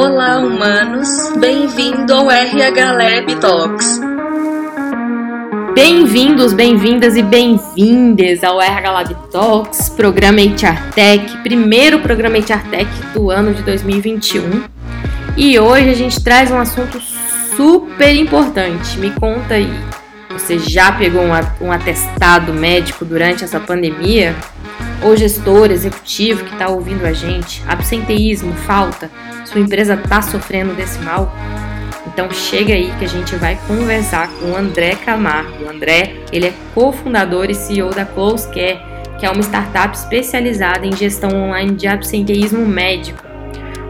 Olá, humanos! Bem-vindo ao RH Lab Talks. Bem-vindos, bem-vindas e bem-vindas ao RH Lab Talks, programa HR Tech, primeiro programa HR Tech do ano de 2021. E hoje a gente traz um assunto super importante. Me conta aí, você já pegou um atestado médico durante essa pandemia? Ou gestor, executivo que está ouvindo a gente, absenteísmo, falta, sua empresa está sofrendo desse mal? Então chega aí que a gente vai conversar com o André Camargo. O André, ele é cofundador e CEO da Close Care, que é uma startup especializada em gestão online de absenteísmo médico.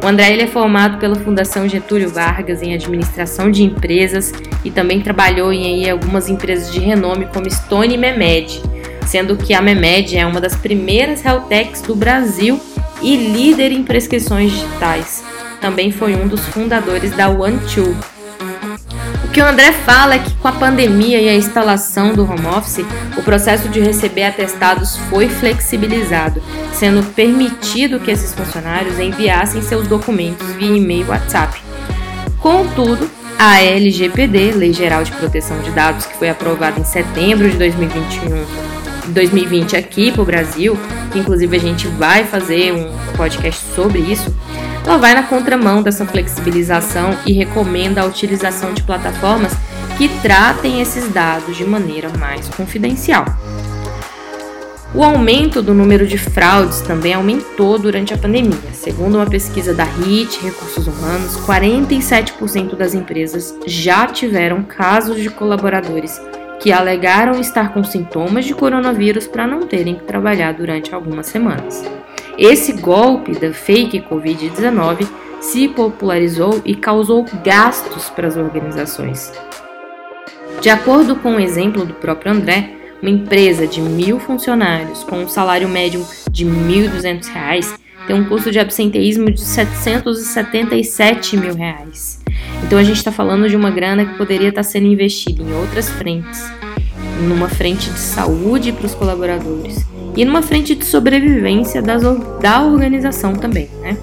O André ele é formado pela Fundação Getúlio Vargas em administração de empresas e também trabalhou em algumas empresas de renome como Stone e Memed, sendo que a Memed é uma das primeiras health techs do Brasil e líder em prescrições digitais também foi um dos fundadores da OneTwo. O que o André fala é que com a pandemia e a instalação do home office, o processo de receber atestados foi flexibilizado, sendo permitido que esses funcionários enviassem seus documentos via e-mail e WhatsApp. Contudo, a LGPD, Lei Geral de Proteção de Dados, que foi aprovada em setembro de 2021 2020 aqui para o Brasil, que inclusive a gente vai fazer um podcast sobre isso, ela vai na contramão dessa flexibilização e recomenda a utilização de plataformas que tratem esses dados de maneira mais confidencial. O aumento do número de fraudes também aumentou durante a pandemia. Segundo uma pesquisa da HIT Recursos Humanos, 47% das empresas já tiveram casos de colaboradores que alegaram estar com sintomas de coronavírus para não terem que trabalhar durante algumas semanas. Esse golpe da fake Covid-19 se popularizou e causou gastos para as organizações. De acordo com o exemplo do próprio André, uma empresa de mil funcionários com um salário médio de R$ 1.200 tem um custo de absenteísmo de 777 mil reais. Então a gente está falando de uma grana que poderia estar tá sendo investida em outras frentes, numa frente de saúde para os colaboradores, e numa frente de sobrevivência das, da organização também, né?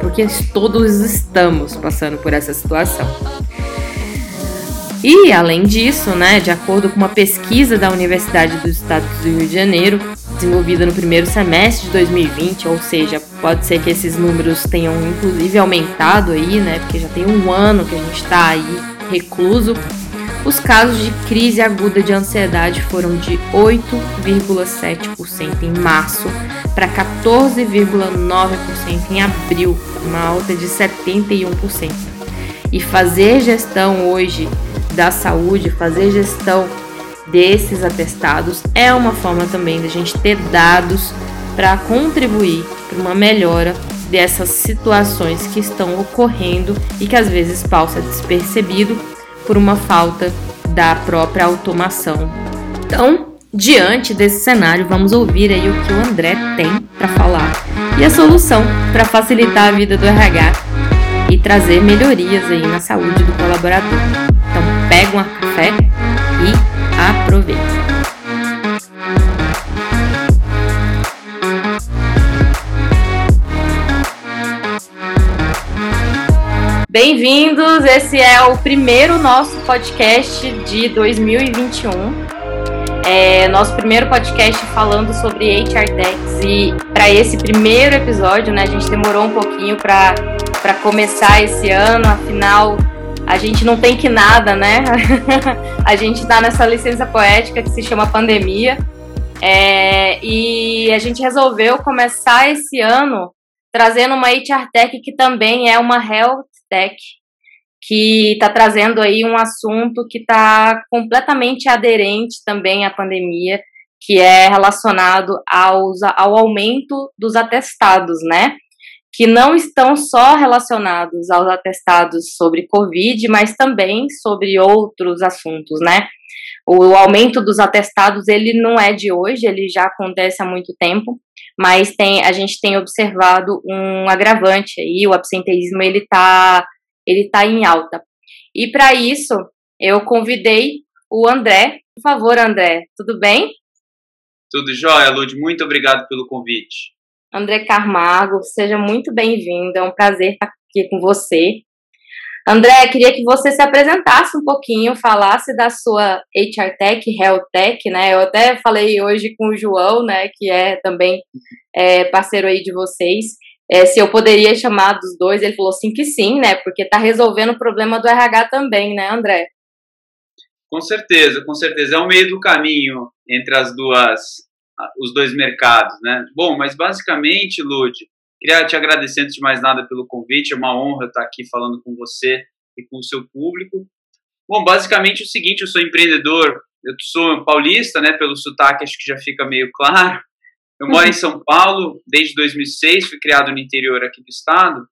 Porque todos estamos passando por essa situação. E além disso, né, de acordo com uma pesquisa da Universidade do Estado do Rio de Janeiro, desenvolvida no primeiro semestre de 2020, ou seja, pode ser que esses números tenham inclusive aumentado aí, né, porque já tem um ano que a gente está aí recluso os casos de crise aguda de ansiedade foram de 8,7% em março para 14,9% em abril, uma alta de 71%. E fazer gestão hoje da saúde, fazer gestão desses atestados é uma forma também da gente ter dados para contribuir para uma melhora dessas situações que estão ocorrendo e que às vezes passa despercebido por uma falta da própria automação. Então, diante desse cenário, vamos ouvir aí o que o André tem para falar e a solução para facilitar a vida do RH e trazer melhorias aí na saúde do colaborador. Então, pega um café e aproveita. Bem-vindos! Esse é o primeiro nosso podcast de 2021. É nosso primeiro podcast falando sobre HR Techs e para esse primeiro episódio, né, a gente demorou um pouquinho para começar esse ano, afinal a gente não tem que nada, né? a gente está nessa licença poética que se chama pandemia é, e a gente resolveu começar esse ano trazendo uma HR Tech que também é uma Health Tech, que está trazendo aí um assunto que está completamente aderente também à pandemia, que é relacionado aos, ao aumento dos atestados, né? Que não estão só relacionados aos atestados sobre Covid, mas também sobre outros assuntos, né? O aumento dos atestados, ele não é de hoje, ele já acontece há muito tempo, mas tem, a gente tem observado um agravante aí, o absenteísmo ele está ele tá em alta. E para isso, eu convidei o André. Por favor, André, tudo bem? Tudo jóia, Lud. Muito obrigado pelo convite. André Carmago, seja muito bem-vindo. É um prazer estar aqui com você. André, queria que você se apresentasse um pouquinho, falasse da sua HR Tech, Health Tech, né? Eu até falei hoje com o João, né, que é também é, parceiro aí de vocês, é, se eu poderia chamar dos dois. Ele falou sim que sim, né? Porque está resolvendo o problema do RH também, né, André? Com certeza, com certeza. É o meio do caminho entre as duas, os dois mercados, né? Bom, mas basicamente, Lud, queria te agradecer antes de mais nada pelo convite. É uma honra estar aqui falando com você e com o seu público. Bom, basicamente é o seguinte, eu sou empreendedor, eu sou paulista, né, pelo sotaque acho que já fica meio claro. Eu moro em São Paulo desde 2006, fui criado no interior aqui do estado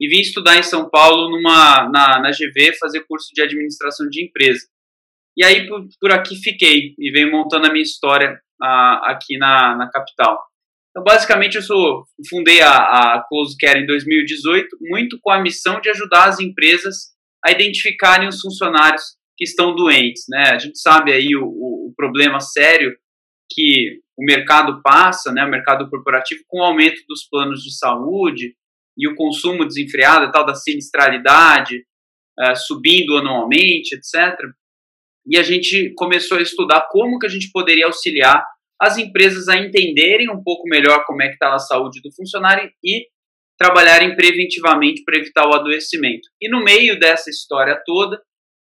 e vim estudar em São Paulo numa, na, na GV, fazer curso de administração de empresa. E aí por, por aqui fiquei e venho montando a minha história aqui na, na capital. Então, basicamente, eu sou, fundei a, a Close Care em 2018, muito com a missão de ajudar as empresas a identificarem os funcionários que estão doentes. Né? A gente sabe aí o, o, o problema sério que o mercado passa, né, o mercado corporativo, com o aumento dos planos de saúde e o consumo desenfreado, tal da sinistralidade, uh, subindo anualmente, etc. E a gente começou a estudar como que a gente poderia auxiliar as empresas a entenderem um pouco melhor como é que está a saúde do funcionário e trabalharem preventivamente para evitar o adoecimento. E no meio dessa história toda,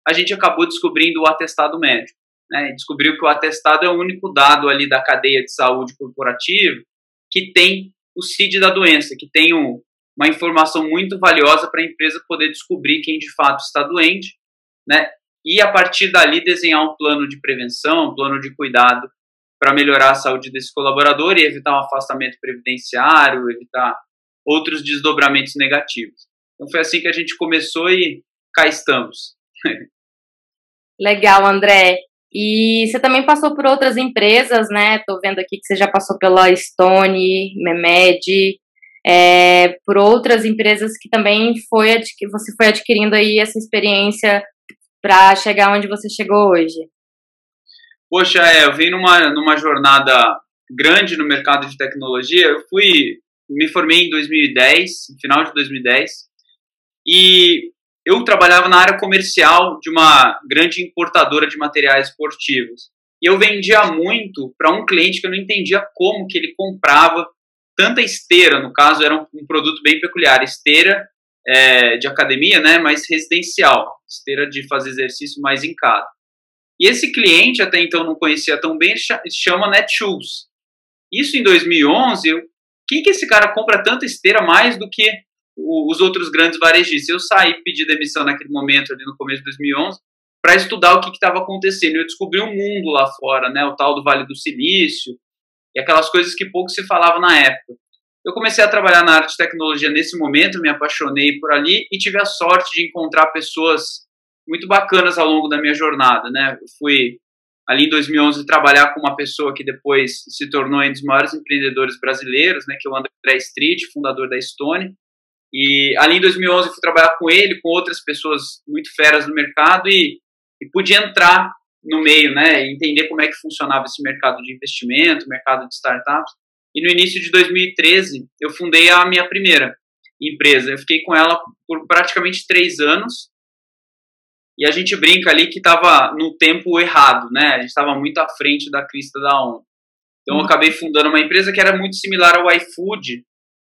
a gente acabou descobrindo o atestado médico né, descobriu que o atestado é o único dado ali da cadeia de saúde corporativa que tem o CID da doença, que tem um, uma informação muito valiosa para a empresa poder descobrir quem de fato está doente, né, e a partir dali desenhar um plano de prevenção, um plano de cuidado para melhorar a saúde desse colaborador e evitar um afastamento previdenciário, evitar outros desdobramentos negativos. Então foi assim que a gente começou e cá estamos. Legal, André. E você também passou por outras empresas, né? Estou vendo aqui que você já passou pela Stone, Memed, é, por outras empresas que também foi você foi adquirindo aí essa experiência para chegar onde você chegou hoje. Poxa, é, eu vim numa, numa jornada grande no mercado de tecnologia. Eu fui, me formei em 2010, no final de 2010, e eu trabalhava na área comercial de uma grande importadora de materiais esportivos. E eu vendia muito para um cliente que eu não entendia como que ele comprava tanta esteira, no caso era um, um produto bem peculiar, esteira é, de academia, né, mas residencial, esteira de fazer exercício mais em casa. E esse cliente, até então não conhecia tão bem, chama Netshoes. Isso em 2011, eu, quem que esse cara compra tanta esteira mais do que os outros grandes varejistas. Eu saí, pedi demissão naquele momento, ali no começo de 2011, para estudar o que estava acontecendo. Eu descobri um mundo lá fora, né, o tal do Vale do Silício, e aquelas coisas que pouco se falava na época. Eu comecei a trabalhar na área de tecnologia nesse momento, me apaixonei por ali e tive a sorte de encontrar pessoas muito bacanas ao longo da minha jornada, né? Eu fui ali em 2011 trabalhar com uma pessoa que depois se tornou um dos maiores empreendedores brasileiros, né, que é o André Street, fundador da Stone. E ali em 2011 fui trabalhar com ele, com outras pessoas muito feras no mercado e, e pude entrar no meio, né, entender como é que funcionava esse mercado de investimento, mercado de startups. E no início de 2013 eu fundei a minha primeira empresa. Eu fiquei com ela por praticamente três anos e a gente brinca ali que estava no tempo errado, né? A gente estava muito à frente da crista da onda. Então eu uhum. acabei fundando uma empresa que era muito similar ao iFood,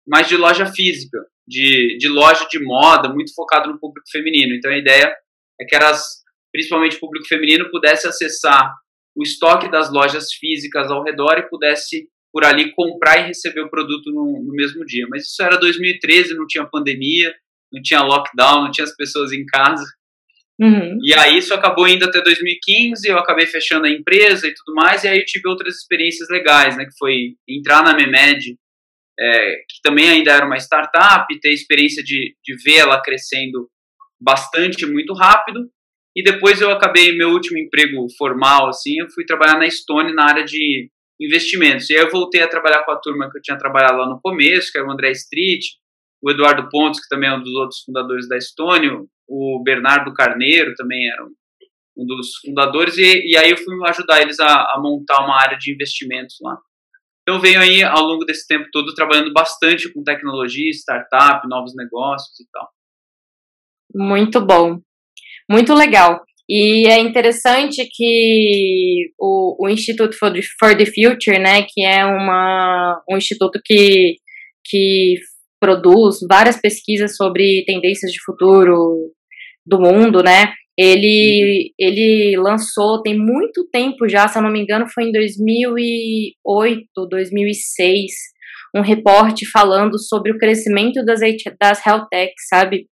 mas de loja física de, de loja de moda muito focado no público feminino. Então a ideia é que elas, principalmente o público feminino, pudesse acessar o estoque das lojas físicas ao redor e pudesse por ali comprar e receber o produto no, no mesmo dia. Mas isso era 2013, não tinha pandemia, não tinha lockdown, não tinha as pessoas em casa. Uhum. E aí isso acabou indo até 2015, eu acabei fechando a empresa e tudo mais, e aí eu tive outras experiências legais, né, que foi entrar na Memed é, que também ainda era uma startup, ter experiência de, de ver ela crescendo bastante, muito rápido. E depois eu acabei meu último emprego formal, assim, eu fui trabalhar na Stone na área de investimentos. E aí eu voltei a trabalhar com a turma que eu tinha trabalhado lá no começo, que era o André Street, o Eduardo Pontes, que também é um dos outros fundadores da Stone, o Bernardo Carneiro também era um dos fundadores, e, e aí eu fui ajudar eles a, a montar uma área de investimentos lá. Então, venho aí ao longo desse tempo todo trabalhando bastante com tecnologia, startup, novos negócios e tal. Muito bom. Muito legal. E é interessante que o, o Instituto for the, for the Future, né, que é uma, um instituto que, que produz várias pesquisas sobre tendências de futuro do mundo, né, ele, ele lançou, tem muito tempo já, se eu não me engano, foi em 2008, 2006, um reporte falando sobre o crescimento das, das health techs, sabe?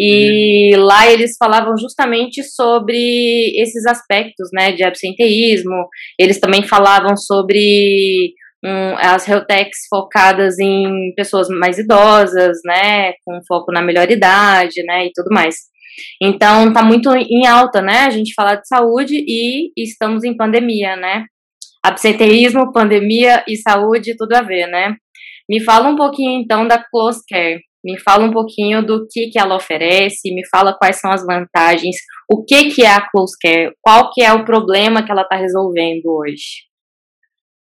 E uhum. lá eles falavam justamente sobre esses aspectos, né, de absenteísmo. Eles também falavam sobre um, as Heltex focadas em pessoas mais idosas, né, com foco na melhor idade, né, e tudo mais. Então, tá muito em alta, né, a gente falar de saúde e estamos em pandemia, né. Absenteísmo, pandemia e saúde, tudo a ver, né. Me fala um pouquinho, então, da Close Care. Me fala um pouquinho do que, que ela oferece, me fala quais são as vantagens, o que, que é a Close Care, qual que é o problema que ela está resolvendo hoje.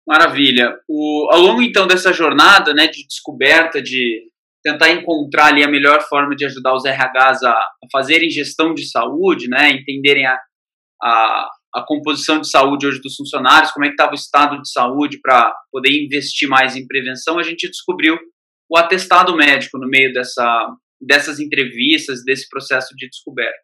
Maravilha. O, ao longo, então, dessa jornada né, de descoberta, de tentar encontrar ali a melhor forma de ajudar os RHs a, a fazerem gestão de saúde, né, entenderem a, a, a composição de saúde hoje dos funcionários, como é que estava o estado de saúde para poder investir mais em prevenção, a gente descobriu o atestado médico no meio dessa, dessas entrevistas, desse processo de descoberta.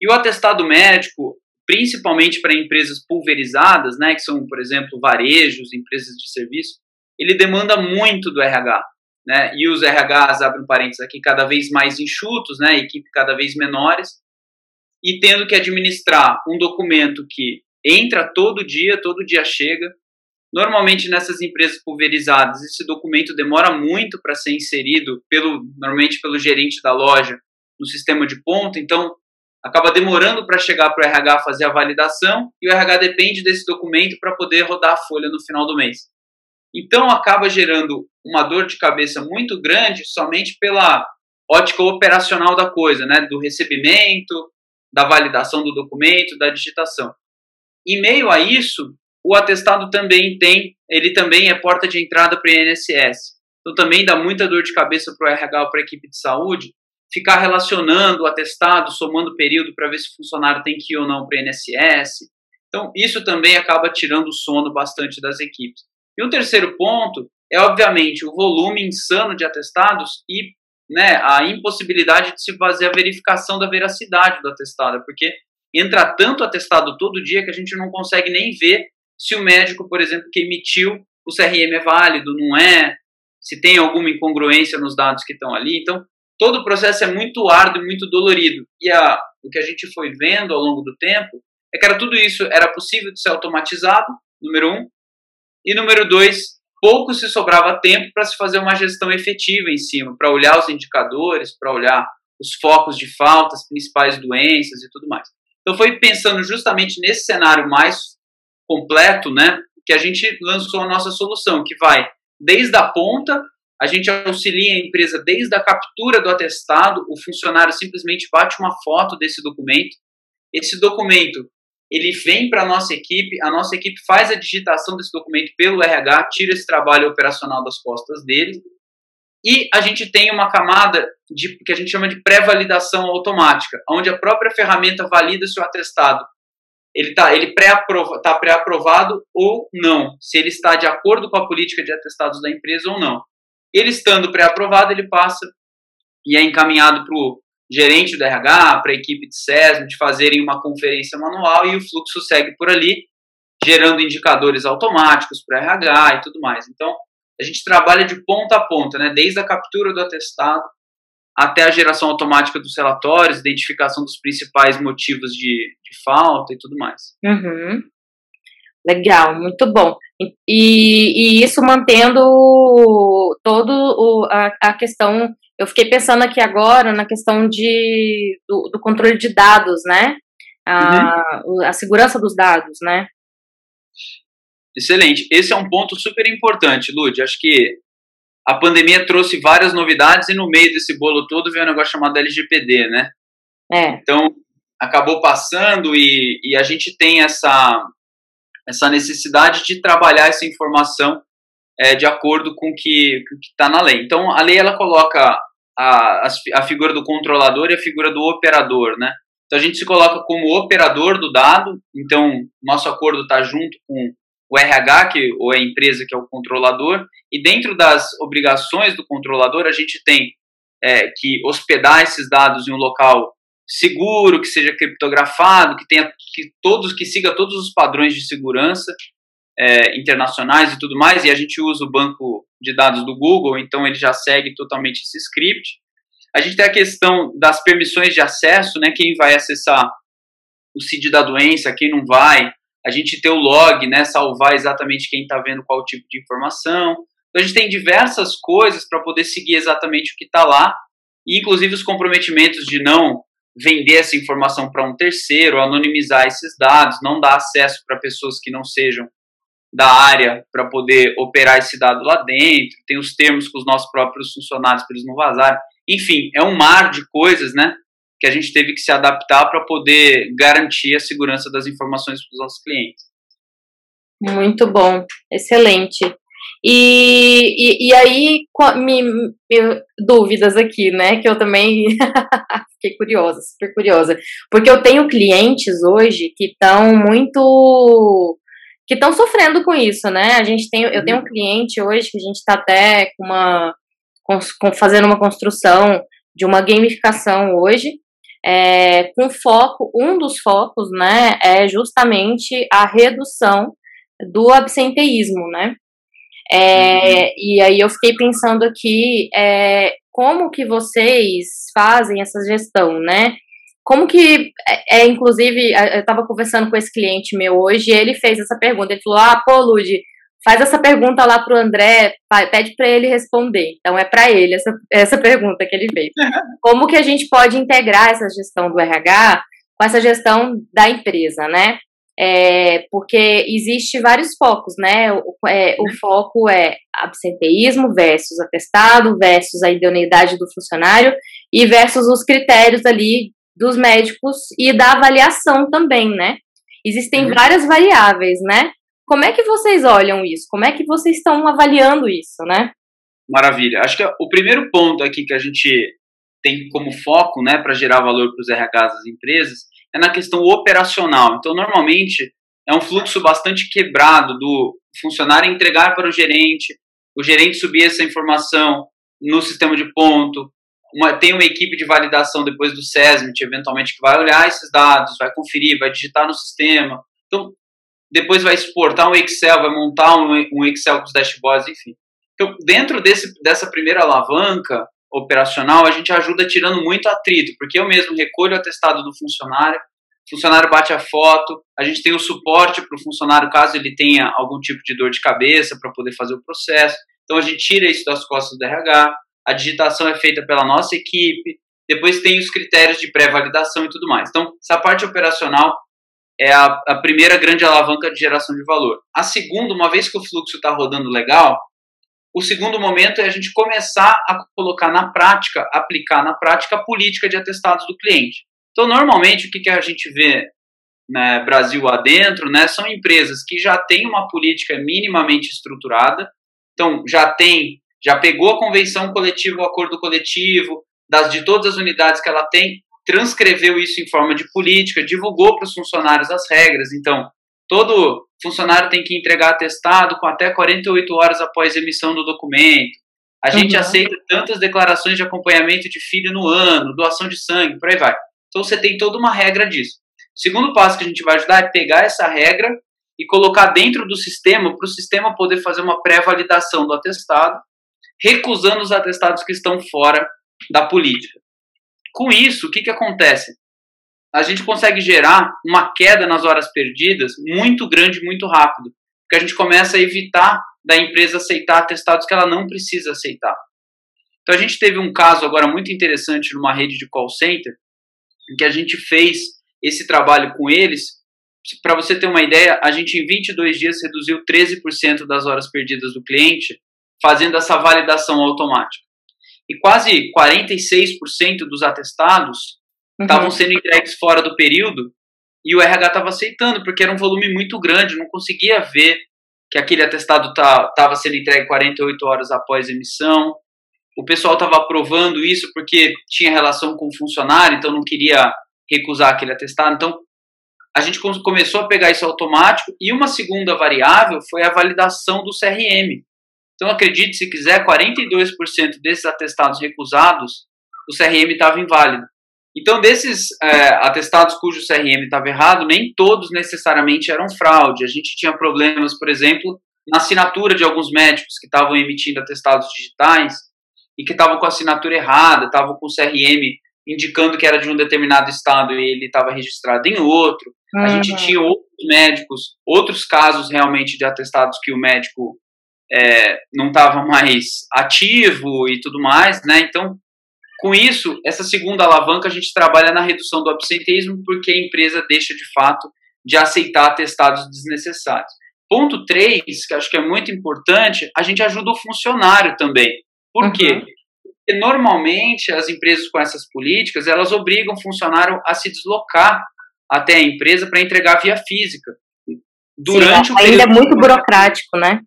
E o atestado médico, principalmente para empresas pulverizadas, né, que são, por exemplo, varejos, empresas de serviço, ele demanda muito do RH. Né, e os RHs, abrem parênteses aqui, cada vez mais enxutos, né, equipe cada vez menores, e tendo que administrar um documento que entra todo dia, todo dia chega, Normalmente nessas empresas pulverizadas, esse documento demora muito para ser inserido pelo normalmente pelo gerente da loja no sistema de ponta, então acaba demorando para chegar para o RH fazer a validação e o RH depende desse documento para poder rodar a folha no final do mês. Então acaba gerando uma dor de cabeça muito grande somente pela ótica operacional da coisa, né, do recebimento, da validação do documento, da digitação. Em meio a isso, o atestado também tem, ele também é porta de entrada para o INSS. Então também dá muita dor de cabeça para o RH ou para a equipe de saúde ficar relacionando o atestado, somando período para ver se o funcionário tem que ir ou não para o INSS. Então isso também acaba tirando o sono bastante das equipes. E o terceiro ponto é, obviamente, o volume insano de atestados e né, a impossibilidade de se fazer a verificação da veracidade do atestado, porque entra tanto atestado todo dia que a gente não consegue nem ver se o médico, por exemplo, que emitiu o CRM é válido, não é, se tem alguma incongruência nos dados que estão ali. Então, todo o processo é muito árduo e muito dolorido. E a, o que a gente foi vendo ao longo do tempo é que era tudo isso era possível de ser automatizado, número um, e número dois, pouco se sobrava tempo para se fazer uma gestão efetiva em cima, para olhar os indicadores, para olhar os focos de falta, as principais doenças e tudo mais. Então foi pensando justamente nesse cenário mais completo, né, que a gente lançou a nossa solução, que vai desde a ponta, a gente auxilia a empresa desde a captura do atestado, o funcionário simplesmente bate uma foto desse documento, esse documento ele vem para a nossa equipe, a nossa equipe faz a digitação desse documento pelo RH, tira esse trabalho operacional das costas dele, e a gente tem uma camada de, que a gente chama de pré-validação automática, onde a própria ferramenta valida se o atestado ele está ele pré-aprova, tá pré-aprovado ou não, se ele está de acordo com a política de atestados da empresa ou não. Ele estando pré-aprovado, ele passa e é encaminhado para o gerente do RH, para a equipe de SESM, de fazerem uma conferência manual e o fluxo segue por ali, gerando indicadores automáticos para RH e tudo mais. Então, a gente trabalha de ponta a ponta, né? desde a captura do atestado até a geração automática dos relatórios, identificação dos principais motivos de, de falta e tudo mais. Uhum. Legal, muito bom. E, e isso mantendo todo o, a, a, questão. Eu fiquei pensando aqui agora na questão de, do, do controle de dados, né? A, uhum. a segurança dos dados, né? Excelente. Esse é um ponto super importante, Lud. Acho que a pandemia trouxe várias novidades e no meio desse bolo todo veio um negócio chamado LGPD, né? É. Então, acabou passando e, e a gente tem essa, essa necessidade de trabalhar essa informação é, de acordo com o que está na lei. Então, a lei ela coloca a, a figura do controlador e a figura do operador, né? Então a gente se coloca como operador do dado, então nosso acordo está junto com o RH, que, ou a empresa que é o controlador, e dentro das obrigações do controlador a gente tem é, que hospedar esses dados em um local seguro, que seja criptografado, que tenha que todos que siga todos os padrões de segurança é, internacionais e tudo mais. E a gente usa o banco de dados do Google, então ele já segue totalmente esse script. A gente tem a questão das permissões de acesso, né? Quem vai acessar o CID da doença, quem não vai. A gente tem o log, né? Salvar exatamente quem está vendo qual tipo de informação. Então a gente tem diversas coisas para poder seguir exatamente o que está lá, e inclusive os comprometimentos de não vender essa informação para um terceiro, anonimizar esses dados, não dar acesso para pessoas que não sejam da área para poder operar esse dado lá dentro, tem os termos com os nossos próprios funcionários para eles não vazarem. Enfim, é um mar de coisas, né, que a gente teve que se adaptar para poder garantir a segurança das informações para os nossos clientes. Muito bom, excelente. E, e, e aí, me, me, dúvidas aqui, né? Que eu também fiquei curiosa, super curiosa. Porque eu tenho clientes hoje que estão muito. que estão sofrendo com isso, né? A gente tem, eu tenho um cliente hoje que a gente está até com uma. Com, fazendo uma construção de uma gamificação hoje, é, com foco, um dos focos, né, é justamente a redução do absenteísmo, né? É, uhum. E aí eu fiquei pensando aqui é, como que vocês fazem essa gestão, né? Como que, é, é inclusive, eu estava conversando com esse cliente meu hoje e ele fez essa pergunta. Ele falou: Ah, pô, Lud, faz essa pergunta lá pro André, pede para ele responder. Então é para ele essa, essa pergunta que ele fez. Como que a gente pode integrar essa gestão do RH com essa gestão da empresa, né? é, porque existe vários focos, né? O, é, o, foco é absenteísmo versus atestado versus a idoneidade do funcionário e versus os critérios ali dos médicos e da avaliação também, né? Existem uhum. várias variáveis, né? Como é que vocês olham isso? Como é que vocês estão avaliando isso, né? Maravilha. Acho que o primeiro ponto aqui que a gente tem como foco, né, para gerar valor para os RHs das empresas, é na questão operacional. Então, normalmente, é um fluxo bastante quebrado do funcionário entregar para o gerente, o gerente subir essa informação no sistema de ponto, uma, tem uma equipe de validação depois do SESMIT, eventualmente, que vai olhar esses dados, vai conferir, vai digitar no sistema. Então, depois vai exportar um Excel, vai montar um, Excel com os dashboards, enfim. Então, dentro desse, dessa primeira alavanca, operacional, a gente ajuda tirando muito atrito, porque eu mesmo recolho o atestado do funcionário, o funcionário bate a foto, a gente tem o suporte para o funcionário caso ele tenha algum tipo de dor de cabeça para poder fazer o processo. Então a gente tira isso das costas do RH, a digitação é feita pela nossa equipe, depois tem os critérios de pré-validação e tudo mais. Então, essa parte operacional é a, a primeira grande alavanca de geração de valor. A segunda, uma vez que o fluxo está rodando legal, o segundo momento é a gente começar a colocar na prática, aplicar na prática a política de atestados do cliente. Então, normalmente, o que, que a gente vê né, Brasil adentro né, são empresas que já têm uma política minimamente estruturada, então já tem, já pegou a convenção coletiva, o acordo coletivo, das, de todas as unidades que ela tem, transcreveu isso em forma de política, divulgou para os funcionários as regras. Então, todo funcionário tem que entregar atestado com até 48 horas após emissão do documento. A gente uhum. aceita tantas declarações de acompanhamento de filho no ano, doação de sangue, por aí vai. Então você tem toda uma regra disso. O segundo passo que a gente vai ajudar é pegar essa regra e colocar dentro do sistema para o sistema poder fazer uma pré-validação do atestado, recusando os atestados que estão fora da política. Com isso, o que, que acontece? a gente consegue gerar uma queda nas horas perdidas muito grande, muito rápido. Porque a gente começa a evitar da empresa aceitar atestados que ela não precisa aceitar. Então a gente teve um caso agora muito interessante numa rede de call center, em que a gente fez esse trabalho com eles. Para você ter uma ideia, a gente em 22 dias reduziu 13% das horas perdidas do cliente, fazendo essa validação automática. E quase 46% dos atestados estavam uhum. sendo entregues fora do período e o RH estava aceitando, porque era um volume muito grande, não conseguia ver que aquele atestado estava tá, sendo entregue 48 horas após a emissão. o pessoal estava aprovando isso porque tinha relação com o funcionário, então não queria recusar aquele atestado. Então, a gente começou a pegar isso automático. E uma segunda variável foi a validação do CRM. Então, acredite se quiser, 42% desses atestados recusados, o CRM estava inválido. Então, desses é, atestados cujo CRM estava errado, nem todos necessariamente eram fraude. A gente tinha problemas, por exemplo, na assinatura de alguns médicos que estavam emitindo atestados digitais e que estavam com a assinatura errada, estavam com o CRM indicando que era de um determinado estado e ele estava registrado em outro. Uhum. A gente tinha outros médicos, outros casos realmente de atestados que o médico é, não estava mais ativo e tudo mais, né? Então, com isso, essa segunda alavanca a gente trabalha na redução do absenteísmo porque a empresa deixa de fato de aceitar atestados desnecessários. Ponto 3, que acho que é muito importante, a gente ajuda o funcionário também. Por uhum. quê? Porque normalmente as empresas com essas políticas, elas obrigam o funcionário a se deslocar até a empresa para entregar via física. Durante Sim, ainda é muito burocrático, né?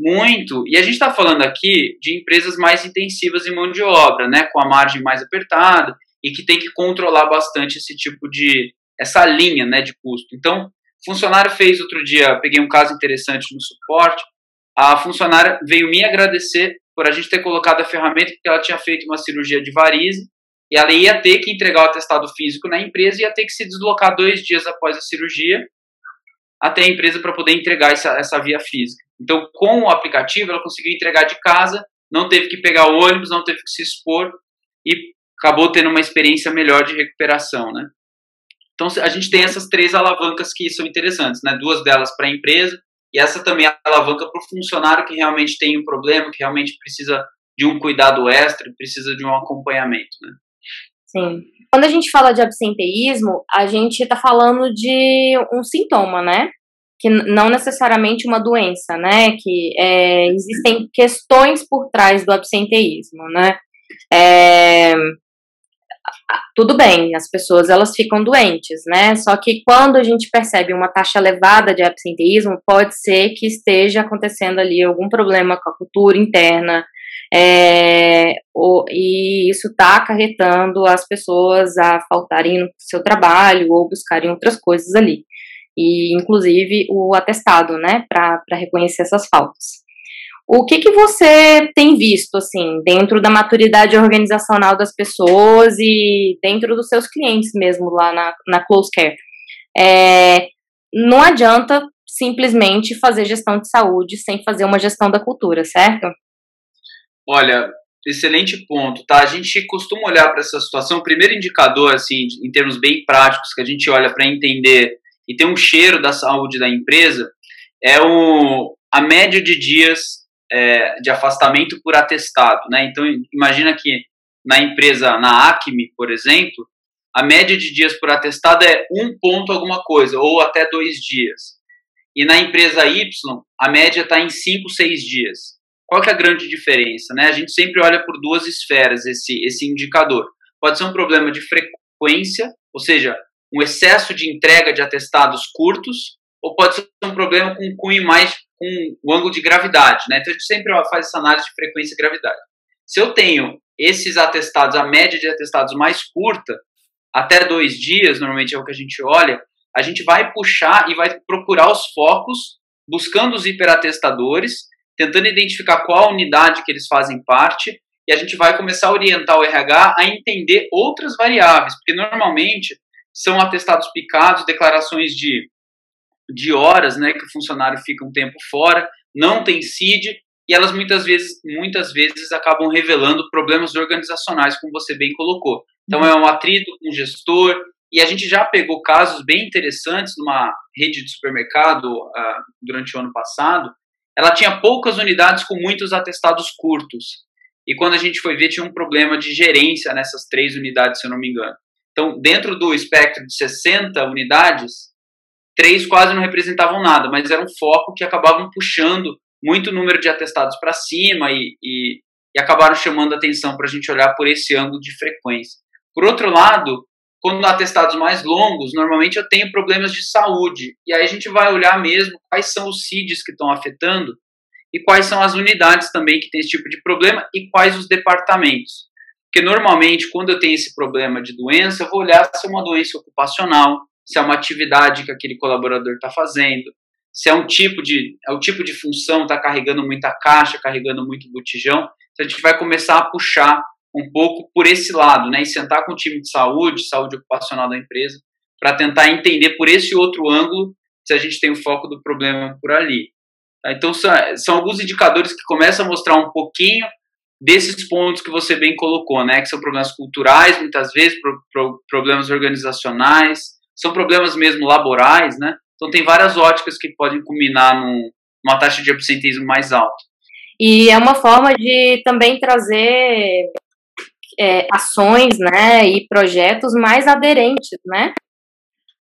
Muito. E a gente está falando aqui de empresas mais intensivas em mão de obra, né, com a margem mais apertada e que tem que controlar bastante esse tipo de essa linha, né, de custo. Então, funcionário fez outro dia, peguei um caso interessante no suporte. A funcionária veio me agradecer por a gente ter colocado a ferramenta porque ela tinha feito uma cirurgia de varize e ela ia ter que entregar o atestado físico na empresa e ia ter que se deslocar dois dias após a cirurgia até a empresa para poder entregar essa, essa via física. Então, com o aplicativo, ela conseguiu entregar de casa, não teve que pegar o ônibus, não teve que se expor e acabou tendo uma experiência melhor de recuperação, né? Então, a gente tem essas três alavancas que são interessantes, né? Duas delas para a empresa e essa também é alavanca para o funcionário que realmente tem um problema, que realmente precisa de um cuidado extra, precisa de um acompanhamento, né? Sim. Quando a gente fala de absenteísmo, a gente está falando de um sintoma, né? Que não necessariamente uma doença, né? Que é, existem questões por trás do absenteísmo, né? É, tudo bem, as pessoas elas ficam doentes, né? Só que quando a gente percebe uma taxa elevada de absenteísmo, pode ser que esteja acontecendo ali algum problema com a cultura interna, é, o, e isso está acarretando as pessoas a faltarem no seu trabalho ou buscarem outras coisas ali e inclusive o atestado, né, para reconhecer essas faltas. O que, que você tem visto, assim, dentro da maturidade organizacional das pessoas e dentro dos seus clientes mesmo lá na, na Close Care? É, não adianta simplesmente fazer gestão de saúde sem fazer uma gestão da cultura, certo? Olha, excelente ponto, tá? A gente costuma olhar para essa situação, o primeiro indicador, assim, em termos bem práticos, que a gente olha para entender e tem um cheiro da saúde da empresa, é o, a média de dias é, de afastamento por atestado. Né? Então, imagina que na empresa, na Acme, por exemplo, a média de dias por atestado é um ponto alguma coisa, ou até dois dias. E na empresa Y, a média está em cinco, seis dias. Qual que é a grande diferença? Né? A gente sempre olha por duas esferas esse, esse indicador. Pode ser um problema de frequência, ou seja, um excesso de entrega de atestados curtos, ou pode ser um problema com cunho mais com o ângulo de gravidade, né? Então a gente sempre faz essa análise de frequência e gravidade. Se eu tenho esses atestados, a média de atestados mais curta, até dois dias, normalmente é o que a gente olha, a gente vai puxar e vai procurar os focos, buscando os hiperatestadores, tentando identificar qual unidade que eles fazem parte, e a gente vai começar a orientar o RH a entender outras variáveis, porque normalmente são atestados picados, declarações de, de horas, né, que o funcionário fica um tempo fora, não tem CID, e elas muitas vezes, muitas vezes acabam revelando problemas organizacionais, como você bem colocou. Então é um atrito com o gestor, e a gente já pegou casos bem interessantes numa rede de supermercado uh, durante o ano passado. Ela tinha poucas unidades com muitos atestados curtos. E quando a gente foi ver, tinha um problema de gerência nessas três unidades, se eu não me engano. Então, dentro do espectro de 60 unidades, três quase não representavam nada, mas era um foco que acabavam puxando muito número de atestados para cima e, e, e, acabaram chamando atenção para a gente olhar por esse ângulo de frequência. Por outro lado, quando atestados mais longos, normalmente eu tenho problemas de saúde, e aí a gente vai olhar mesmo quais são os CIDs que estão afetando, e quais são as unidades também que tem esse tipo de problema e quais os departamentos. Porque normalmente, quando eu tenho esse problema de doença, eu vou olhar se é uma doença ocupacional, se é uma atividade que aquele colaborador está fazendo, se é um tipo de é o tipo de função está carregando muita caixa, carregando muito botijão. Então a gente vai começar a puxar um pouco por esse lado, né, e sentar com o time de saúde, saúde ocupacional da empresa, para tentar entender por esse outro ângulo se a gente tem o foco do problema por ali. Tá? Então, são, são alguns indicadores que começam a mostrar um pouquinho desses pontos que você bem colocou, né? Que são problemas culturais, muitas vezes, pro, pro, problemas organizacionais, são problemas mesmo laborais, né? Então, tem várias óticas que podem culminar num, numa taxa de absenteísmo mais alta. E é uma forma de também trazer é, ações, né, e projetos mais aderentes, né,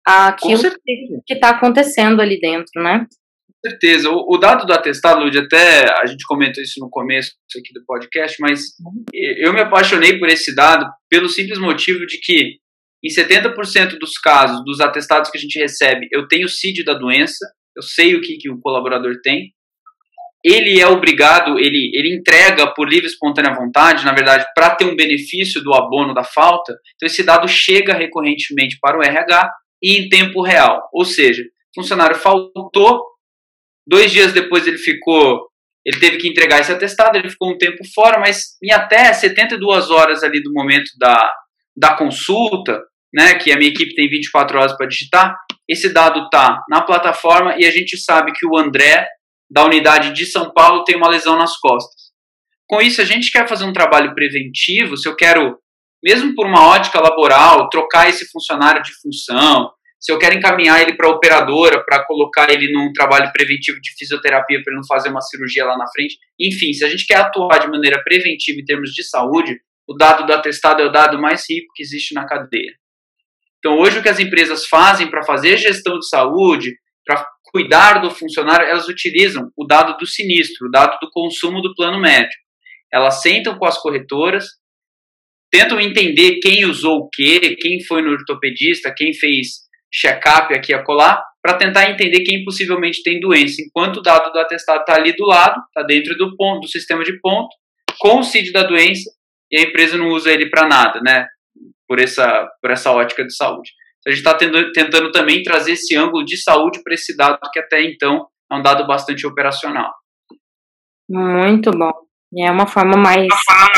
àquilo que está acontecendo ali dentro, né certeza. O, o, dado do atestado, Lud, até a gente comentou isso no começo aqui do podcast, mas eu me apaixonei por esse dado pelo simples motivo de que em 70% dos casos, dos atestados que a gente recebe, eu tenho o CID da doença, eu sei o que, que o colaborador tem, ele é obrigado, ele, ele entrega por livre e espontânea vontade, na verdade, para ter um benefício do abono da falta, então esse dado chega recorrentemente para o RH e em tempo real. Ou seja, funcionário faltou, Dois dias depois ele ficou, ele teve que entregar esse atestado, ele ficou um tempo fora, mas em até 72 horas ali do momento da, da consulta, né, que a minha equipe tem 24 horas para digitar, esse dado está na plataforma e a gente sabe que o André, da unidade de São Paulo, tem uma lesão nas costas. Com isso, a gente quer fazer um trabalho preventivo, se eu quero, mesmo por uma ótica laboral, trocar esse funcionário de função, se eu quero encaminhar ele para a operadora, para colocar ele num trabalho preventivo de fisioterapia para ele não fazer uma cirurgia lá na frente. Enfim, se a gente quer atuar de maneira preventiva em termos de saúde, o dado do atestado é o dado mais rico que existe na cadeia. Então, hoje, o que as empresas fazem para fazer gestão de saúde, para cuidar do funcionário, elas utilizam o dado do sinistro, o dado do consumo do plano médico. Elas sentam com as corretoras, tentam entender quem usou o quê, quem foi no ortopedista, quem fez check-up aqui a colar, para tentar entender quem possivelmente tem doença, enquanto o dado do atestado está ali do lado, está dentro do ponto, do sistema de ponto, com o CID da doença, e a empresa não usa ele para nada, né? Por essa, por essa ótica de saúde. Então, a gente está tentando também trazer esse ângulo de saúde para esse dado que até então é um dado bastante operacional. Muito bom. É uma forma mais.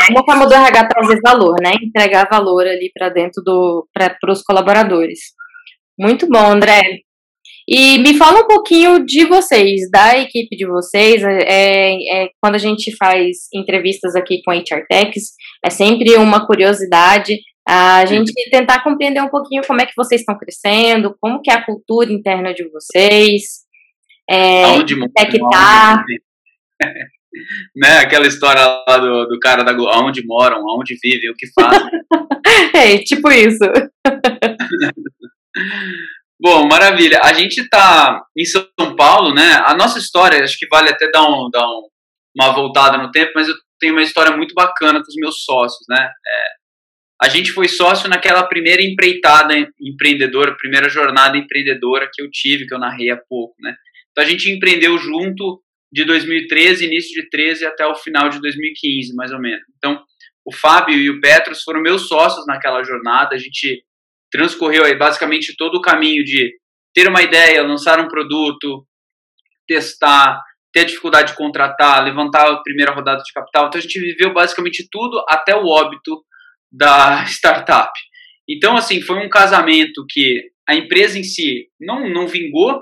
Uma forma do RH trazer valor, né? Entregar valor ali para dentro do. para os colaboradores. Muito bom, André. E me fala um pouquinho de vocês, da equipe de vocês. É, é, quando a gente faz entrevistas aqui com a HR Techs, é sempre uma curiosidade a gente tentar compreender um pouquinho como é que vocês estão crescendo, como que é a cultura interna de vocês, é, aonde é que tá. né, aquela história lá do, do cara da aonde moram, aonde vivem, o que fazem. é, tipo isso. Bom, maravilha. A gente está em São Paulo, né? A nossa história, acho que vale até dar, um, dar um, uma voltada no tempo, mas eu tenho uma história muito bacana com os meus sócios, né? É, a gente foi sócio naquela primeira empreitada empreendedora, primeira jornada empreendedora que eu tive, que eu narrei há pouco, né? Então a gente empreendeu junto de 2013, início de 13 até o final de 2015, mais ou menos. Então, o Fábio e o Petros foram meus sócios naquela jornada. A gente transcorreu aí basicamente todo o caminho de ter uma ideia, lançar um produto, testar, ter dificuldade de contratar, levantar a primeira rodada de capital. Então a gente viveu basicamente tudo até o óbito da startup. Então, assim, foi um casamento que a empresa em si não, não vingou,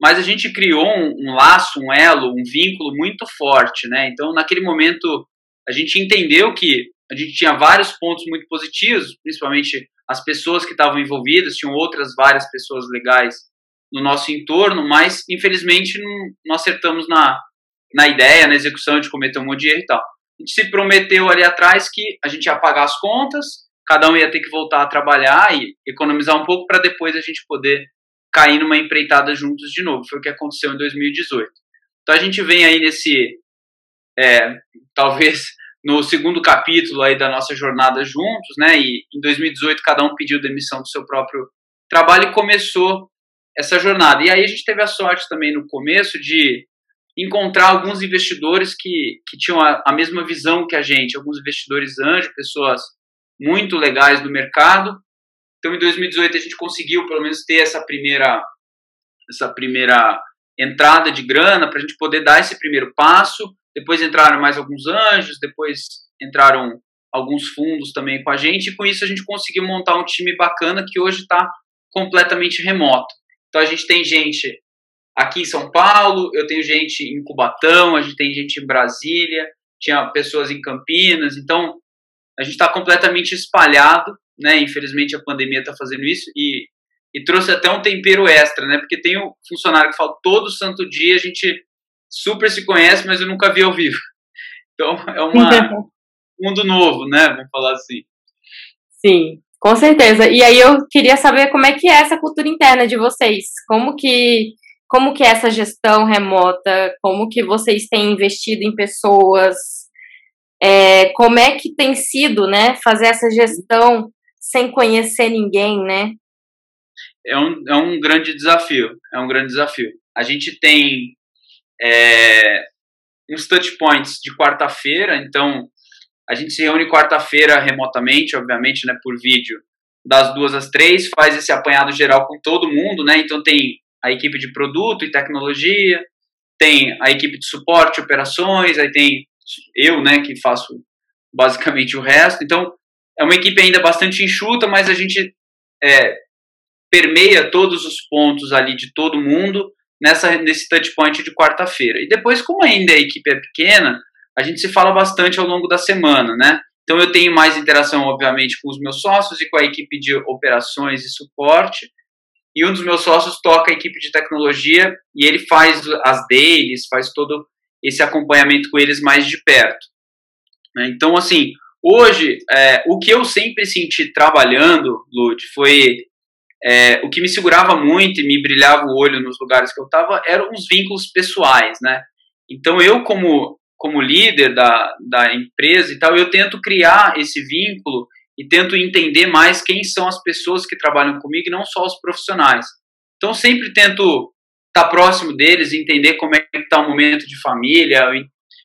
mas a gente criou um, um laço, um elo, um vínculo muito forte, né? Então, naquele momento, a gente entendeu que a gente tinha vários pontos muito positivos, principalmente as pessoas que estavam envolvidas, tinham outras várias pessoas legais no nosso entorno, mas infelizmente não, não acertamos na, na ideia, na execução de cometer um monte de erro e tal. A gente se prometeu ali atrás que a gente ia pagar as contas, cada um ia ter que voltar a trabalhar e economizar um pouco para depois a gente poder cair numa empreitada juntos de novo. Foi o que aconteceu em 2018. Então a gente vem aí nesse, é, talvez no segundo capítulo aí da nossa jornada juntos, né? E em 2018 cada um pediu demissão do seu próprio trabalho e começou essa jornada. E aí a gente teve a sorte também no começo de encontrar alguns investidores que, que tinham a, a mesma visão que a gente, alguns investidores anjo, pessoas muito legais do mercado. Então, em 2018 a gente conseguiu pelo menos ter essa primeira essa primeira entrada de grana para a gente poder dar esse primeiro passo. Depois entraram mais alguns anjos, depois entraram alguns fundos também com a gente, e com isso a gente conseguiu montar um time bacana que hoje está completamente remoto. Então a gente tem gente aqui em São Paulo, eu tenho gente em Cubatão, a gente tem gente em Brasília, tinha pessoas em Campinas, então a gente está completamente espalhado, né? Infelizmente a pandemia está fazendo isso e, e trouxe até um tempero extra, né? Porque tem um funcionário que fala todo santo dia, a gente super se conhece, mas eu nunca vi ao vivo. Então é uma mundo novo, né? Vamos falar assim. Sim, com certeza. E aí eu queria saber como é que é essa cultura interna de vocês. Como que como que é essa gestão remota? Como que vocês têm investido em pessoas? É, como é que tem sido, né, fazer essa gestão sem conhecer ninguém, né? É um, é um grande desafio, é um grande desafio. A gente tem é, uns touch points de quarta-feira, então a gente se reúne quarta-feira remotamente, obviamente, né, por vídeo, das duas às três, faz esse apanhado geral com todo mundo, né? Então tem a equipe de produto e tecnologia, tem a equipe de suporte, operações, aí tem eu, né, que faço basicamente o resto. Então é uma equipe ainda bastante enxuta, mas a gente é, permeia todos os pontos ali de todo mundo nessa nesse touch point de quarta-feira. E depois, como ainda a equipe é pequena, a gente se fala bastante ao longo da semana, né? Então eu tenho mais interação, obviamente, com os meus sócios e com a equipe de operações e suporte. E um dos meus sócios toca a equipe de tecnologia e ele faz as deles, faz todo esse acompanhamento com eles mais de perto. Né? Então, assim, hoje, é, o que eu sempre senti trabalhando, Lud, foi é, o que me segurava muito e me brilhava o olho nos lugares que eu estava eram os vínculos pessoais, né? Então, eu, como como líder da, da empresa e tal, eu tento criar esse vínculo e tento entender mais quem são as pessoas que trabalham comigo e não só os profissionais. Então, sempre tento estar próximo deles, entender como é que está o momento de família,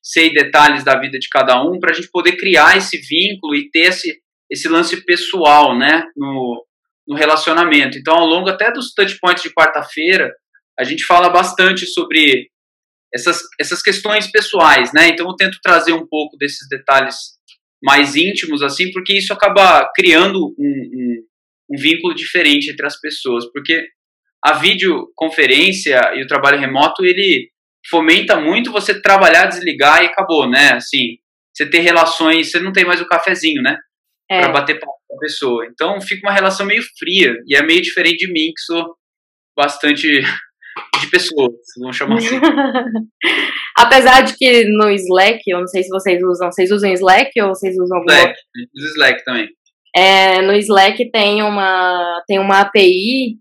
sei detalhes da vida de cada um, para a gente poder criar esse vínculo e ter esse, esse lance pessoal né, no, no relacionamento. Então, ao longo até dos touch points de quarta-feira, a gente fala bastante sobre essas, essas questões pessoais, né? Então eu tento trazer um pouco desses detalhes mais íntimos, assim, porque isso acaba criando um, um, um vínculo diferente entre as pessoas, porque a videoconferência e o trabalho remoto, ele fomenta muito você trabalhar, desligar e acabou, né? Assim, você ter relações, você não tem mais o cafezinho, né? É. Para bater papo com a pessoa. Então fica uma relação meio fria, e é meio diferente de mim, que sou bastante de pessoas, vamos chamar assim. Apesar de que no Slack, eu não sei se vocês usam, vocês usam Slack ou vocês usam algum Slack, outro? Slack também. É, no Slack tem uma, tem uma API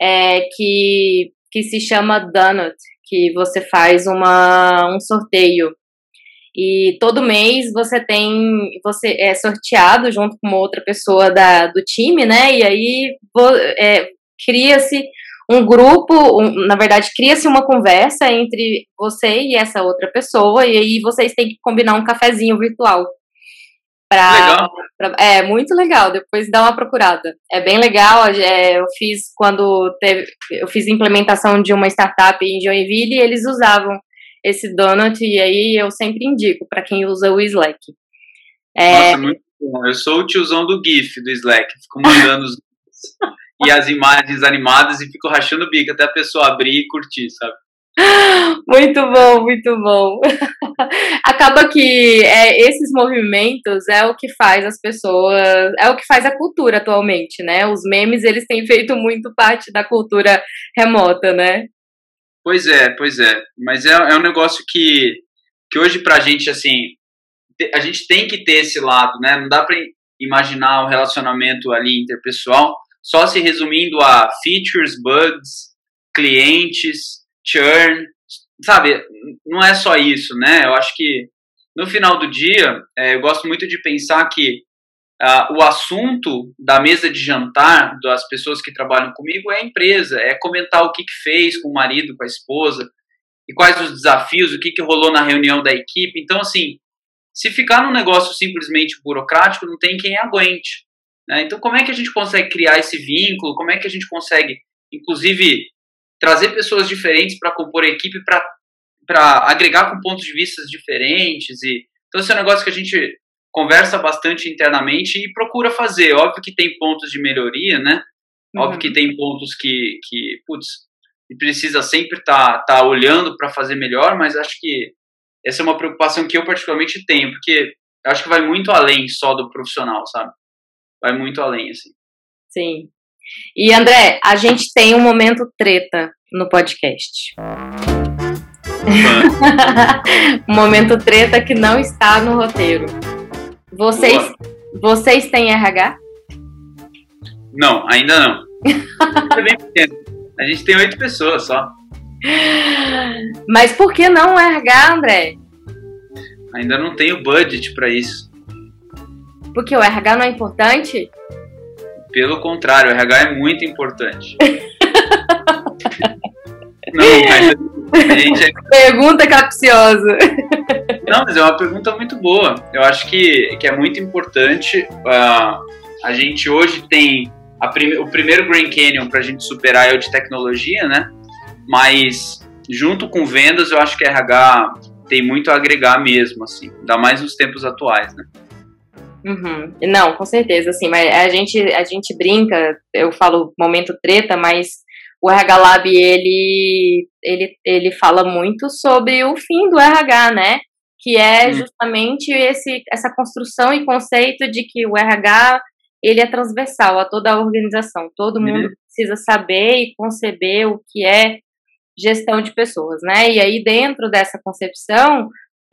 é, que, que se chama Donut, que você faz uma, um sorteio. E todo mês você tem, você é sorteado junto com outra pessoa da, do time, né? E aí é, cria-se um grupo, um, na verdade, cria-se uma conversa entre você e essa outra pessoa, e aí vocês têm que combinar um cafezinho virtual. Pra, legal. Pra, é, muito legal, depois dá uma procurada. É bem legal, é, eu fiz quando teve, eu fiz implementação de uma startup em Joinville e eles usavam esse donut, e aí eu sempre indico para quem usa o Slack. É, Nossa, muito bom. Eu sou o tiozão do GIF do Slack, fico mandando os e as imagens animadas e fico rachando o bico até a pessoa abrir e curtir, sabe? Muito bom, muito bom. Acaba que é, esses movimentos é o que faz as pessoas, é o que faz a cultura atualmente, né? Os memes eles têm feito muito parte da cultura remota, né? Pois é, pois é. Mas é, é um negócio que, que hoje pra gente, assim, a gente tem que ter esse lado, né? Não dá pra imaginar o relacionamento ali interpessoal só se resumindo a features, bugs, clientes, churn, sabe? Não é só isso, né? Eu acho que no final do dia, é, eu gosto muito de pensar que uh, o assunto da mesa de jantar das pessoas que trabalham comigo é a empresa, é comentar o que, que fez com o marido, com a esposa. e quais os desafios, o que, que rolou na reunião da equipe. Então, assim, se ficar num negócio simplesmente burocrático, não tem quem aguente. Né? Então, como é que a gente consegue criar esse vínculo? Como é que a gente consegue, inclusive, trazer pessoas diferentes para compor a equipe, para agregar com pontos de vista diferentes? E, então, esse é um negócio que a gente conversa bastante internamente e procura fazer. Óbvio que tem pontos de melhoria, né? Uhum. Óbvio que tem pontos que, que putz, precisa sempre estar tá, tá olhando para fazer melhor, mas acho que essa é uma preocupação que eu particularmente tenho, porque acho que vai muito além só do profissional, sabe? Vai muito além, assim. Sim. E André, a gente tem um momento treta no podcast. um momento treta que não está no roteiro. Vocês, vocês têm RH? Não, ainda não. A gente tem oito pessoas só. Mas por que não RH, André? Ainda não tenho budget para isso. Porque o RH não é importante? Pelo contrário, o RH é muito importante. não, mas a gente é... Pergunta capciosa. Não, mas é uma pergunta muito boa. Eu acho que, que é muito importante. Uh, a gente hoje tem Prime, o primeiro Grand Canyon para a gente superar é o de tecnologia, né? Mas junto com vendas, eu acho que RH tem muito a agregar mesmo, assim, ainda mais nos tempos atuais, né? Uhum. Não, com certeza, assim, mas a gente, a gente brinca, eu falo momento treta, mas o RH Lab, ele, ele, ele fala muito sobre o fim do RH, né? Que é justamente esse, essa construção e conceito de que o RH ele é transversal a toda a organização. Todo mundo precisa saber e conceber o que é gestão de pessoas, né? E aí dentro dessa concepção,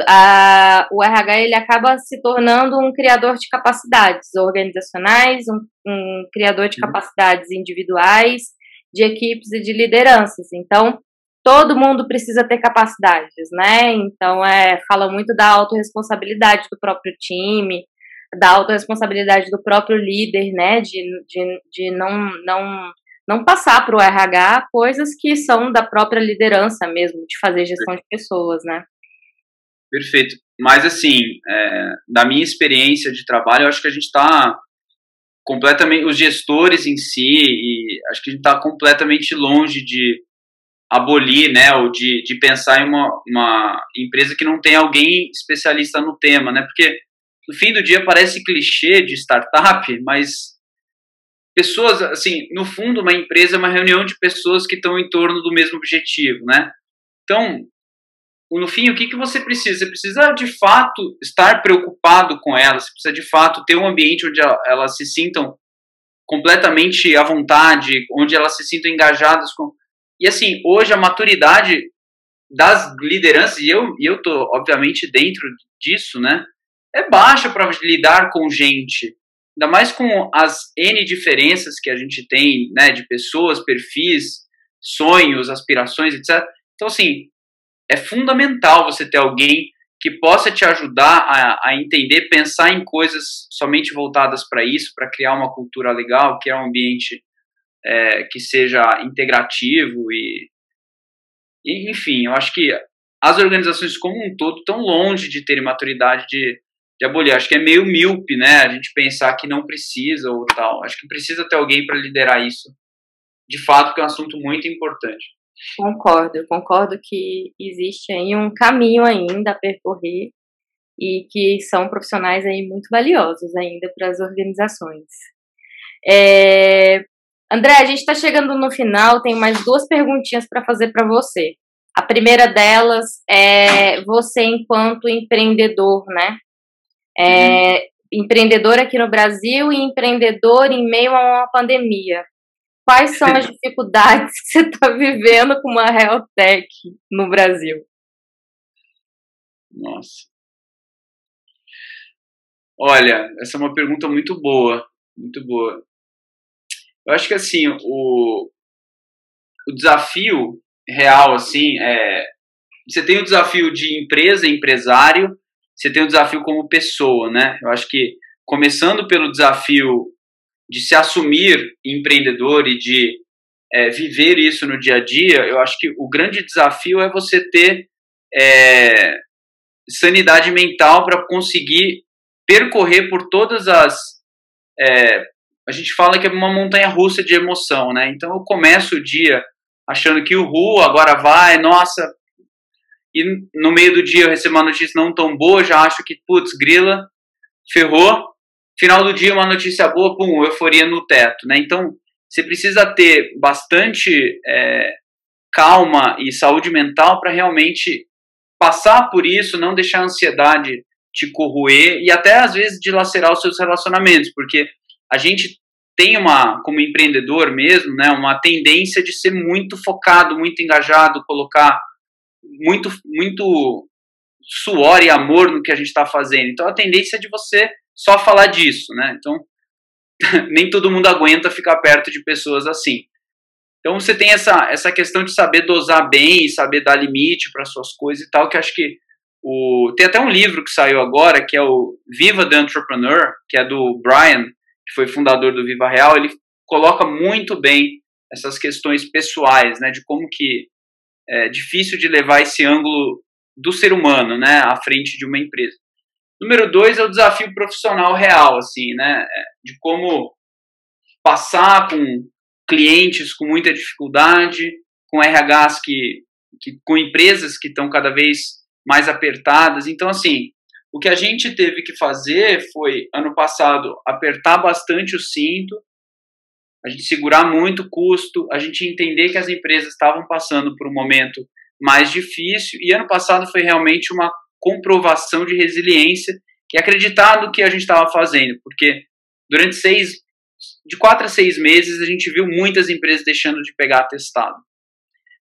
a, o RH ele acaba se tornando um criador de capacidades organizacionais, um, um criador de uhum. capacidades individuais, de equipes e de lideranças. Então, todo mundo precisa ter capacidades, né? Então, é, fala muito da autorresponsabilidade do próprio time, da autorresponsabilidade do próprio líder, né, de, de, de não, não, não passar para o RH coisas que são da própria liderança mesmo, de fazer gestão de pessoas, né. Perfeito. Mas, assim, é, da minha experiência de trabalho, eu acho que a gente está completamente, os gestores em si, e acho que a gente está completamente longe de abolir, né, ou de, de pensar em uma, uma empresa que não tem alguém especialista no tema, né, porque no fim do dia parece clichê de startup, mas pessoas, assim, no fundo, uma empresa é uma reunião de pessoas que estão em torno do mesmo objetivo, né? Então, no fim, o que, que você precisa? Você precisa, de fato, estar preocupado com elas, você precisa, de fato, ter um ambiente onde elas se sintam completamente à vontade, onde elas se sintam engajadas com... E, assim, hoje a maturidade das lideranças, e eu, e eu tô, obviamente, dentro disso, né? é baixa para lidar com gente. Ainda mais com as N diferenças que a gente tem, né, de pessoas, perfis, sonhos, aspirações, etc. Então, assim, é fundamental você ter alguém que possa te ajudar a, a entender, pensar em coisas somente voltadas para isso, para criar uma cultura legal, criar um ambiente é, que seja integrativo e, e, enfim, eu acho que as organizações como um todo estão longe de terem maturidade de de abolir. Acho que é meio míope, né? A gente pensar que não precisa ou tal. Acho que precisa ter alguém para liderar isso. De fato, que é um assunto muito importante. Concordo, concordo que existe aí um caminho ainda a percorrer e que são profissionais aí muito valiosos ainda para as organizações. É... André, a gente está chegando no final, tem mais duas perguntinhas para fazer para você. A primeira delas é você enquanto empreendedor, né? é, uhum. empreendedor aqui no Brasil e empreendedor em meio a uma pandemia. Quais são as dificuldades que você está vivendo com uma health tech no Brasil? Nossa. Olha, essa é uma pergunta muito boa, muito boa. Eu acho que assim, o, o desafio real, assim, é. Você tem o desafio de empresa, empresário, você tem o desafio como pessoa, né? Eu acho que começando pelo desafio de se assumir empreendedor e de é, viver isso no dia a dia, eu acho que o grande desafio é você ter é, sanidade mental para conseguir percorrer por todas as. É, a gente fala que é uma montanha russa de emoção, né? Então eu começo o dia achando que o Ru agora vai, nossa. E no meio do dia eu recebo uma notícia não tão boa, já acho que, putz, grila, ferrou. Final do dia, uma notícia boa, pum, euforia no teto, né? Então, você precisa ter bastante é, calma e saúde mental para realmente passar por isso, não deixar a ansiedade te corroer e até às vezes dilacerar os seus relacionamentos, porque a gente tem uma, como empreendedor mesmo, né, uma tendência de ser muito focado, muito engajado, colocar muito, muito suor e amor no que a gente está fazendo. Então a tendência é de você só falar disso, né? Então nem todo mundo aguenta ficar perto de pessoas assim. Então você tem essa, essa questão de saber dosar bem, saber dar limite para suas coisas e tal, que acho que o tem até um livro que saiu agora, que é o Viva the Entrepreneur, que é do Brian, que foi fundador do Viva Real, ele coloca muito bem essas questões pessoais, né, de como que é difícil de levar esse ângulo do ser humano, né, à frente de uma empresa. Número dois é o desafio profissional real, assim, né, é, de como passar com clientes com muita dificuldade, com RHs que, que com empresas que estão cada vez mais apertadas. Então, assim, o que a gente teve que fazer foi, ano passado, apertar bastante o cinto, a gente segurar muito o custo, a gente entender que as empresas estavam passando por um momento mais difícil, e ano passado foi realmente uma comprovação de resiliência e acreditar no que a gente estava fazendo, porque durante seis, de quatro a seis meses, a gente viu muitas empresas deixando de pegar atestado.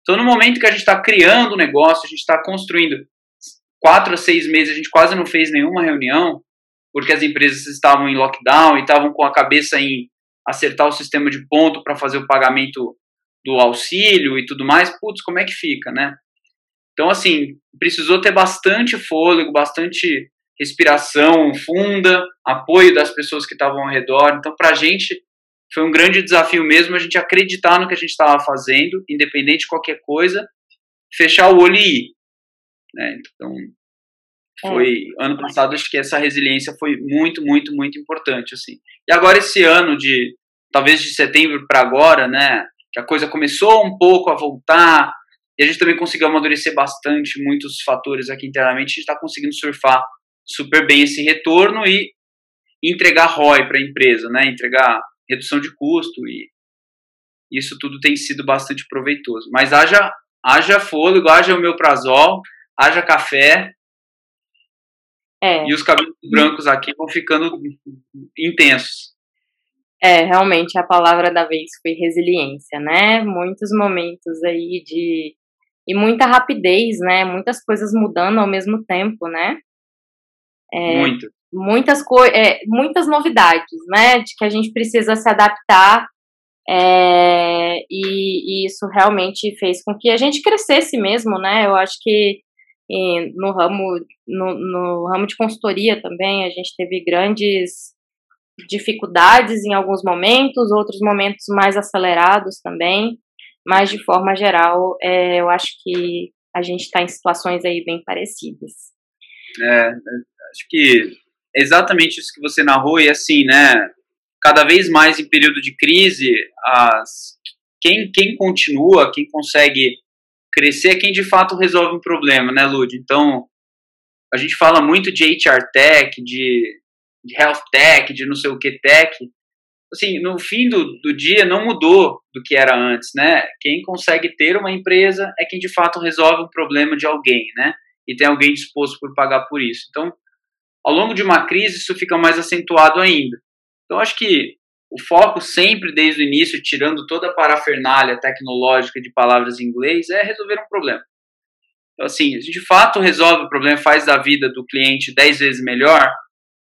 Então, no momento que a gente está criando o um negócio, a gente está construindo quatro a seis meses, a gente quase não fez nenhuma reunião, porque as empresas estavam em lockdown e estavam com a cabeça em acertar o sistema de ponto para fazer o pagamento do auxílio e tudo mais. Putz, como é que fica, né? Então, assim, precisou ter bastante fôlego, bastante respiração funda, apoio das pessoas que estavam ao redor. Então, para a gente, foi um grande desafio mesmo a gente acreditar no que a gente estava fazendo, independente de qualquer coisa, fechar o olho e ir. Né? Então, foi é. ano passado acho que essa resiliência foi muito, muito, muito importante assim. E agora esse ano de talvez de setembro para agora, né, que a coisa começou um pouco a voltar e a gente também conseguiu amadurecer bastante muitos fatores aqui internamente, a gente está conseguindo surfar super bem esse retorno e entregar ROI para a empresa, né? Entregar redução de custo e isso tudo tem sido bastante proveitoso. Mas haja, haja fôlego, haja o meu prazol, haja café. É. E os cabelos brancos aqui vão ficando intensos. É, realmente a palavra da vez foi resiliência, né? Muitos momentos aí de e muita rapidez, né? Muitas coisas mudando ao mesmo tempo, né? É, Muito. Muitas, é, muitas novidades, né? De que a gente precisa se adaptar. É, e, e, isso realmente fez com que a gente crescesse mesmo, né? Eu acho que no ramo, no, no ramo de consultoria também a gente teve grandes dificuldades em alguns momentos, outros momentos mais acelerados também, mas de forma geral, é, eu acho que a gente está em situações aí bem parecidas. É, acho que é exatamente isso que você narrou, e assim, né, cada vez mais em período de crise, as, quem, quem continua, quem consegue crescer é quem de fato resolve um problema, né, Lud? Então, a gente fala muito de HR Tech, de, de Health Tech, de não sei o que Tech. Assim, no fim do, do dia não mudou do que era antes, né? Quem consegue ter uma empresa é quem de fato resolve um problema de alguém, né? E tem alguém disposto por pagar por isso. Então, ao longo de uma crise, isso fica mais acentuado ainda. Então, acho que o foco sempre desde o início, tirando toda a parafernália tecnológica de palavras em inglês, é resolver um problema. Então, assim, a gente de fato resolve o problema, faz da vida do cliente 10 vezes melhor,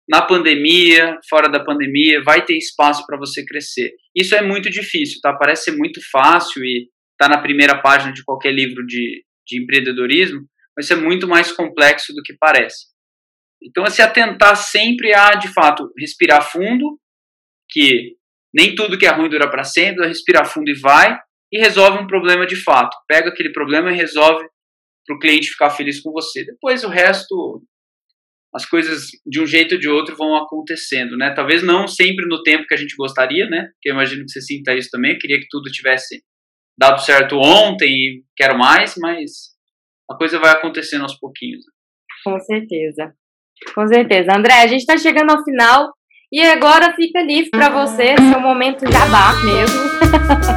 na pandemia, fora da pandemia, vai ter espaço para você crescer. Isso é muito difícil, tá? Parece ser muito fácil e tá na primeira página de qualquer livro de, de empreendedorismo, mas é muito mais complexo do que parece. Então, é se atentar sempre a, de fato, respirar fundo, que nem tudo que é ruim dura para sempre, respirar fundo e vai, e resolve um problema de fato. Pega aquele problema e resolve para o cliente ficar feliz com você. Depois o resto, as coisas de um jeito ou de outro vão acontecendo, né? Talvez não sempre no tempo que a gente gostaria, né? Porque eu imagino que você sinta isso também. Eu queria que tudo tivesse dado certo ontem e quero mais, mas a coisa vai acontecendo aos pouquinhos. Com certeza. Com certeza. André, a gente está chegando ao final e agora fica livre para você, seu momento jabá mesmo.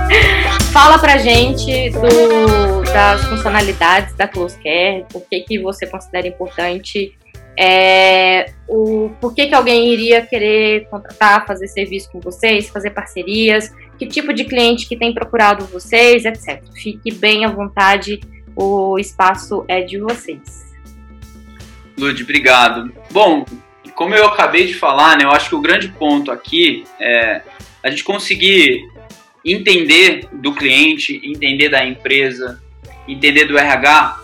Fala pra gente do, das funcionalidades da Close Care, por que, que você considera importante, é, o, por que, que alguém iria querer contratar, fazer serviço com vocês, fazer parcerias, que tipo de cliente que tem procurado vocês, etc. Fique bem à vontade, o espaço é de vocês. Lud, obrigado. Bom, como eu acabei de falar, né, eu acho que o grande ponto aqui é a gente conseguir entender do cliente, entender da empresa, entender do RH,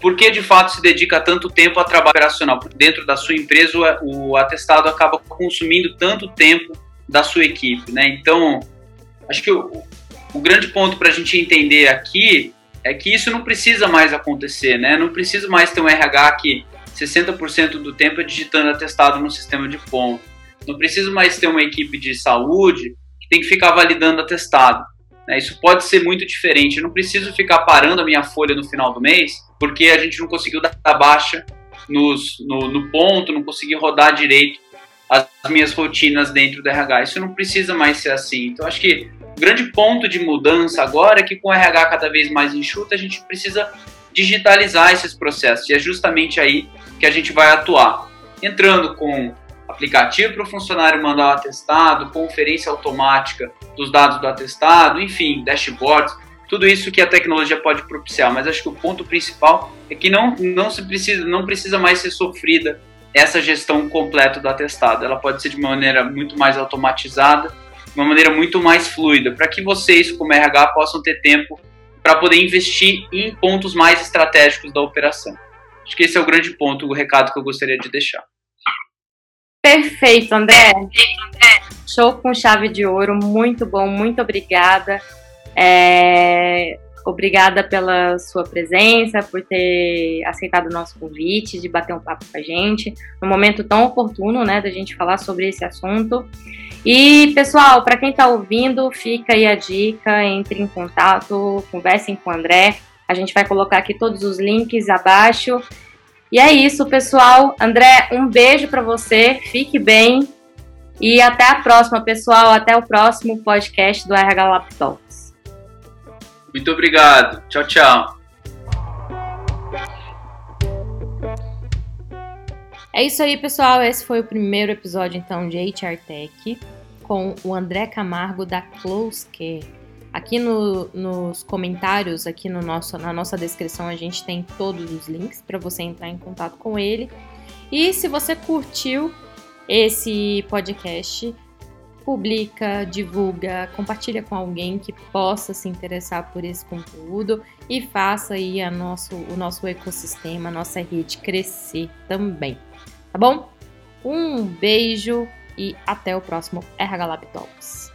por que de fato se dedica tanto tempo a trabalho operacional. Dentro da sua empresa, o atestado acaba consumindo tanto tempo da sua equipe. Né? Então, acho que o, o grande ponto para a gente entender aqui é que isso não precisa mais acontecer, né? Não precisa mais ter um RH que 60% do tempo é digitando atestado no sistema de ponto. Não precisa mais ter uma equipe de saúde que tem que ficar validando atestado. Né? Isso pode ser muito diferente. Eu não preciso ficar parando a minha folha no final do mês porque a gente não conseguiu dar baixa nos, no, no ponto, não conseguiu rodar direito as minhas rotinas dentro do RH. Isso não precisa mais ser assim. Então, acho que o grande ponto de mudança agora é que com o RH cada vez mais enxuto, a gente precisa digitalizar esses processos. E é justamente aí que a gente vai atuar. Entrando com aplicativo para o funcionário mandar o atestado, conferência automática dos dados do atestado, enfim, dashboards, tudo isso que a tecnologia pode propiciar. Mas acho que o ponto principal é que não, não, se precisa, não precisa mais ser sofrida essa gestão completa do atestado. Ela pode ser de uma maneira muito mais automatizada, de uma maneira muito mais fluida, para que vocês, como RH, possam ter tempo para poder investir em pontos mais estratégicos da operação. Acho que esse é o grande ponto, o recado que eu gostaria de deixar. Perfeito, André. Show com chave de ouro, muito bom, muito obrigada. É, obrigada pela sua presença, por ter aceitado o nosso convite de bater um papo com a gente, no momento tão oportuno, né, da gente falar sobre esse assunto. E, pessoal, para quem está ouvindo, fica aí a dica, entre em contato, conversem com o André, a gente vai colocar aqui todos os links abaixo. E é isso, pessoal. André, um beijo para você. Fique bem. E até a próxima, pessoal. Até o próximo podcast do RH Lab Talks. Muito obrigado. Tchau, tchau. É isso aí, pessoal. Esse foi o primeiro episódio, então, de HR Tech com o André Camargo da Close Care. Aqui no, nos comentários, aqui no nosso, na nossa descrição, a gente tem todos os links para você entrar em contato com ele. E se você curtiu esse podcast, publica, divulga, compartilha com alguém que possa se interessar por esse conteúdo e faça aí a nosso, o nosso ecossistema, a nossa rede crescer também. Tá bom? Um beijo e até o próximo RH Lab Talks.